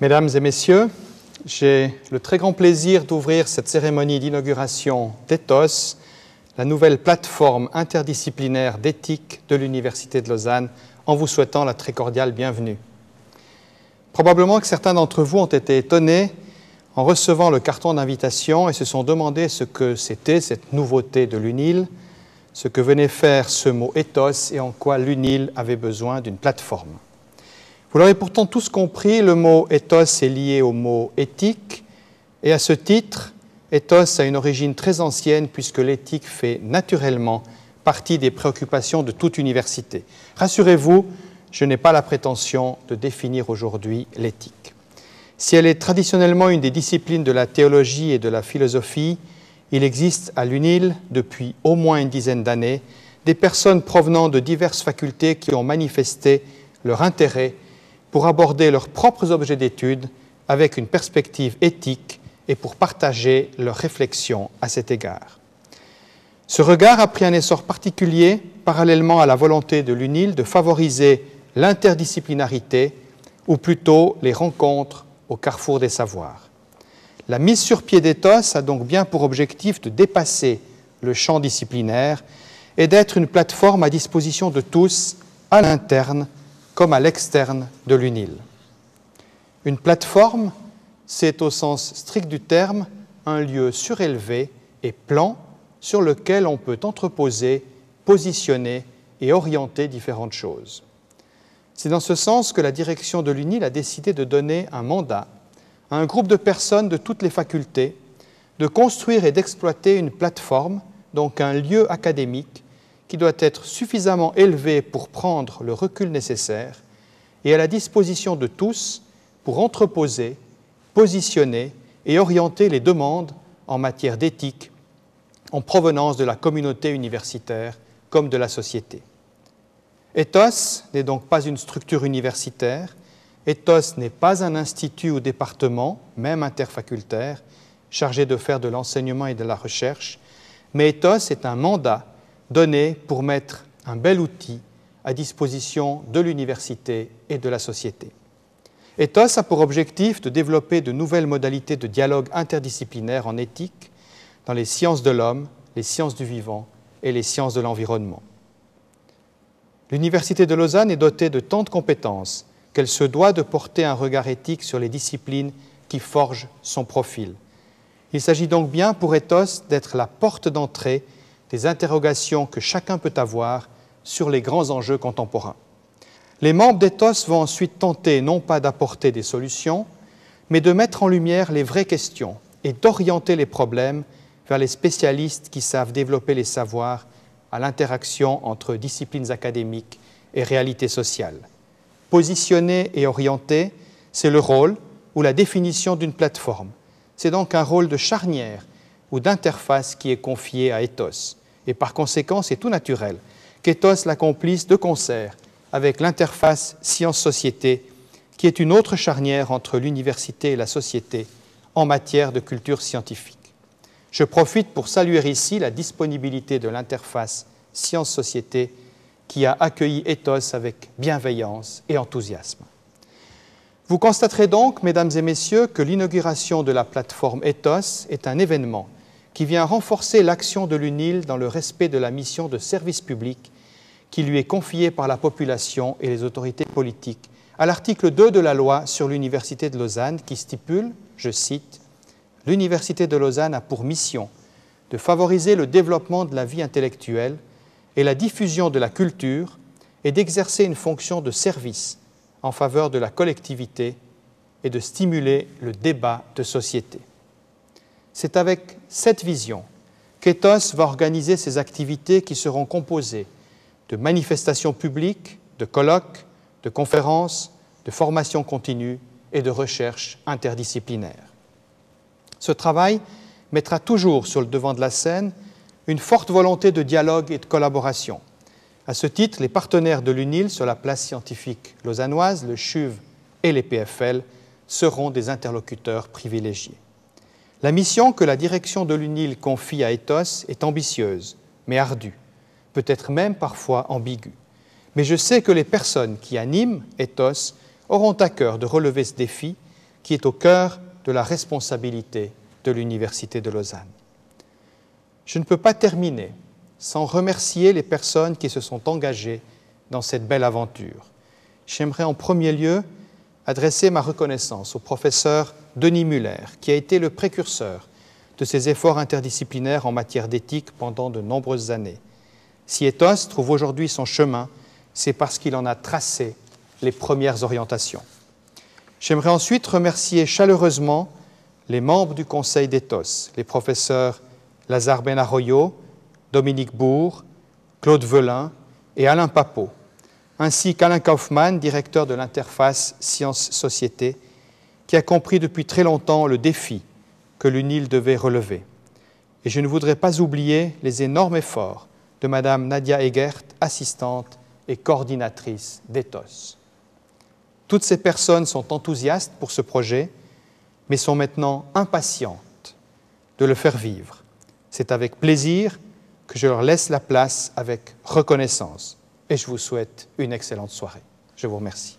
Mesdames et messieurs, j'ai le très grand plaisir d'ouvrir cette cérémonie d'inauguration d'ETHOS, la nouvelle plateforme interdisciplinaire d'éthique de l'Université de Lausanne, en vous souhaitant la très cordiale bienvenue. Probablement que certains d'entre vous ont été étonnés en recevant le carton d'invitation et se sont demandé ce que c'était cette nouveauté de l'UNIL, ce que venait faire ce mot ethos et en quoi l'UNIL avait besoin d'une plateforme. Vous l'aurez pourtant tous compris, le mot ethos est lié au mot éthique et à ce titre, ethos a une origine très ancienne puisque l'éthique fait naturellement partie des préoccupations de toute université. Rassurez-vous, je n'ai pas la prétention de définir aujourd'hui l'éthique. Si elle est traditionnellement une des disciplines de la théologie et de la philosophie, il existe à l'UNIL, depuis au moins une dizaine d'années, des personnes provenant de diverses facultés qui ont manifesté leur intérêt pour aborder leurs propres objets d'étude avec une perspective éthique et pour partager leurs réflexions à cet égard. Ce regard a pris un essor particulier parallèlement à la volonté de l'UNIL de favoriser l'interdisciplinarité, ou plutôt les rencontres au carrefour des savoirs. La mise sur pied d'Ethos a donc bien pour objectif de dépasser le champ disciplinaire et d'être une plateforme à disposition de tous, à l'interne comme à l'externe de l'UNIL. Une plateforme, c'est au sens strict du terme un lieu surélevé et plan sur lequel on peut entreposer, positionner et orienter différentes choses. C'est dans ce sens que la direction de l'UNIL a décidé de donner un mandat à un groupe de personnes de toutes les facultés de construire et d'exploiter une plateforme, donc un lieu académique, qui doit être suffisamment élevé pour prendre le recul nécessaire et à la disposition de tous pour entreposer, positionner et orienter les demandes en matière d'éthique en provenance de la communauté universitaire comme de la société. Ethos n'est donc pas une structure universitaire, Ethos n'est pas un institut ou département, même interfacultaire, chargé de faire de l'enseignement et de la recherche, mais Ethos est un mandat donné pour mettre un bel outil à disposition de l'université et de la société. Ethos a pour objectif de développer de nouvelles modalités de dialogue interdisciplinaire en éthique dans les sciences de l'homme, les sciences du vivant et les sciences de l'environnement. L'Université de Lausanne est dotée de tant de compétences qu'elle se doit de porter un regard éthique sur les disciplines qui forgent son profil. Il s'agit donc bien pour Ethos d'être la porte d'entrée des interrogations que chacun peut avoir sur les grands enjeux contemporains. Les membres d'Ethos vont ensuite tenter non pas d'apporter des solutions, mais de mettre en lumière les vraies questions et d'orienter les problèmes vers les spécialistes qui savent développer les savoirs à l'interaction entre disciplines académiques et réalités sociales. Positionner et orienter, c'est le rôle ou la définition d'une plateforme. C'est donc un rôle de charnière ou d'interface qui est confié à Ethos. Et par conséquent, c'est tout naturel qu'Ethos l'accomplisse de concert avec l'interface science-société, qui est une autre charnière entre l'université et la société en matière de culture scientifique. Je profite pour saluer ici la disponibilité de l'interface science-société qui a accueilli Ethos avec bienveillance et enthousiasme. Vous constaterez donc, mesdames et messieurs, que l'inauguration de la plateforme Ethos est un événement qui vient renforcer l'action de l'UNIL dans le respect de la mission de service public qui lui est confiée par la population et les autorités politiques à l'article 2 de la loi sur l'Université de Lausanne qui stipule, je cite, L'Université de Lausanne a pour mission de favoriser le développement de la vie intellectuelle et la diffusion de la culture et d'exercer une fonction de service en faveur de la collectivité et de stimuler le débat de société. C'est avec cette vision qu'Ethos va organiser ses activités qui seront composées de manifestations publiques, de colloques, de conférences, de formations continues et de recherches interdisciplinaires. Ce travail mettra toujours sur le devant de la scène une forte volonté de dialogue et de collaboration. À ce titre, les partenaires de l'UNIL sur la place scientifique lausannoise, le CHUV et les PFL, seront des interlocuteurs privilégiés. La mission que la direction de l'UNIL confie à Ethos est ambitieuse, mais ardue, peut-être même parfois ambiguë. Mais je sais que les personnes qui animent Ethos auront à cœur de relever ce défi qui est au cœur de la responsabilité de l'Université de Lausanne. Je ne peux pas terminer sans remercier les personnes qui se sont engagées dans cette belle aventure. J'aimerais en premier lieu adresser ma reconnaissance au professeur Denis Muller, qui a été le précurseur de ces efforts interdisciplinaires en matière d'éthique pendant de nombreuses années. Si Ethos trouve aujourd'hui son chemin, c'est parce qu'il en a tracé les premières orientations. J'aimerais ensuite remercier chaleureusement les membres du Conseil d'Ethos, les professeurs Lazare Benarroyo, Dominique Bourg, Claude Velin et Alain Papot, ainsi qu'Alain Kaufmann, directeur de l'interface Sciences-Société, qui a compris depuis très longtemps le défi que l'UNIL devait relever. Et je ne voudrais pas oublier les énormes efforts de Madame Nadia Egert, assistante et coordinatrice d'ETHOS. Toutes ces personnes sont enthousiastes pour ce projet, mais sont maintenant impatientes de le faire vivre. C'est avec plaisir que je leur laisse la place avec reconnaissance et je vous souhaite une excellente soirée. Je vous remercie.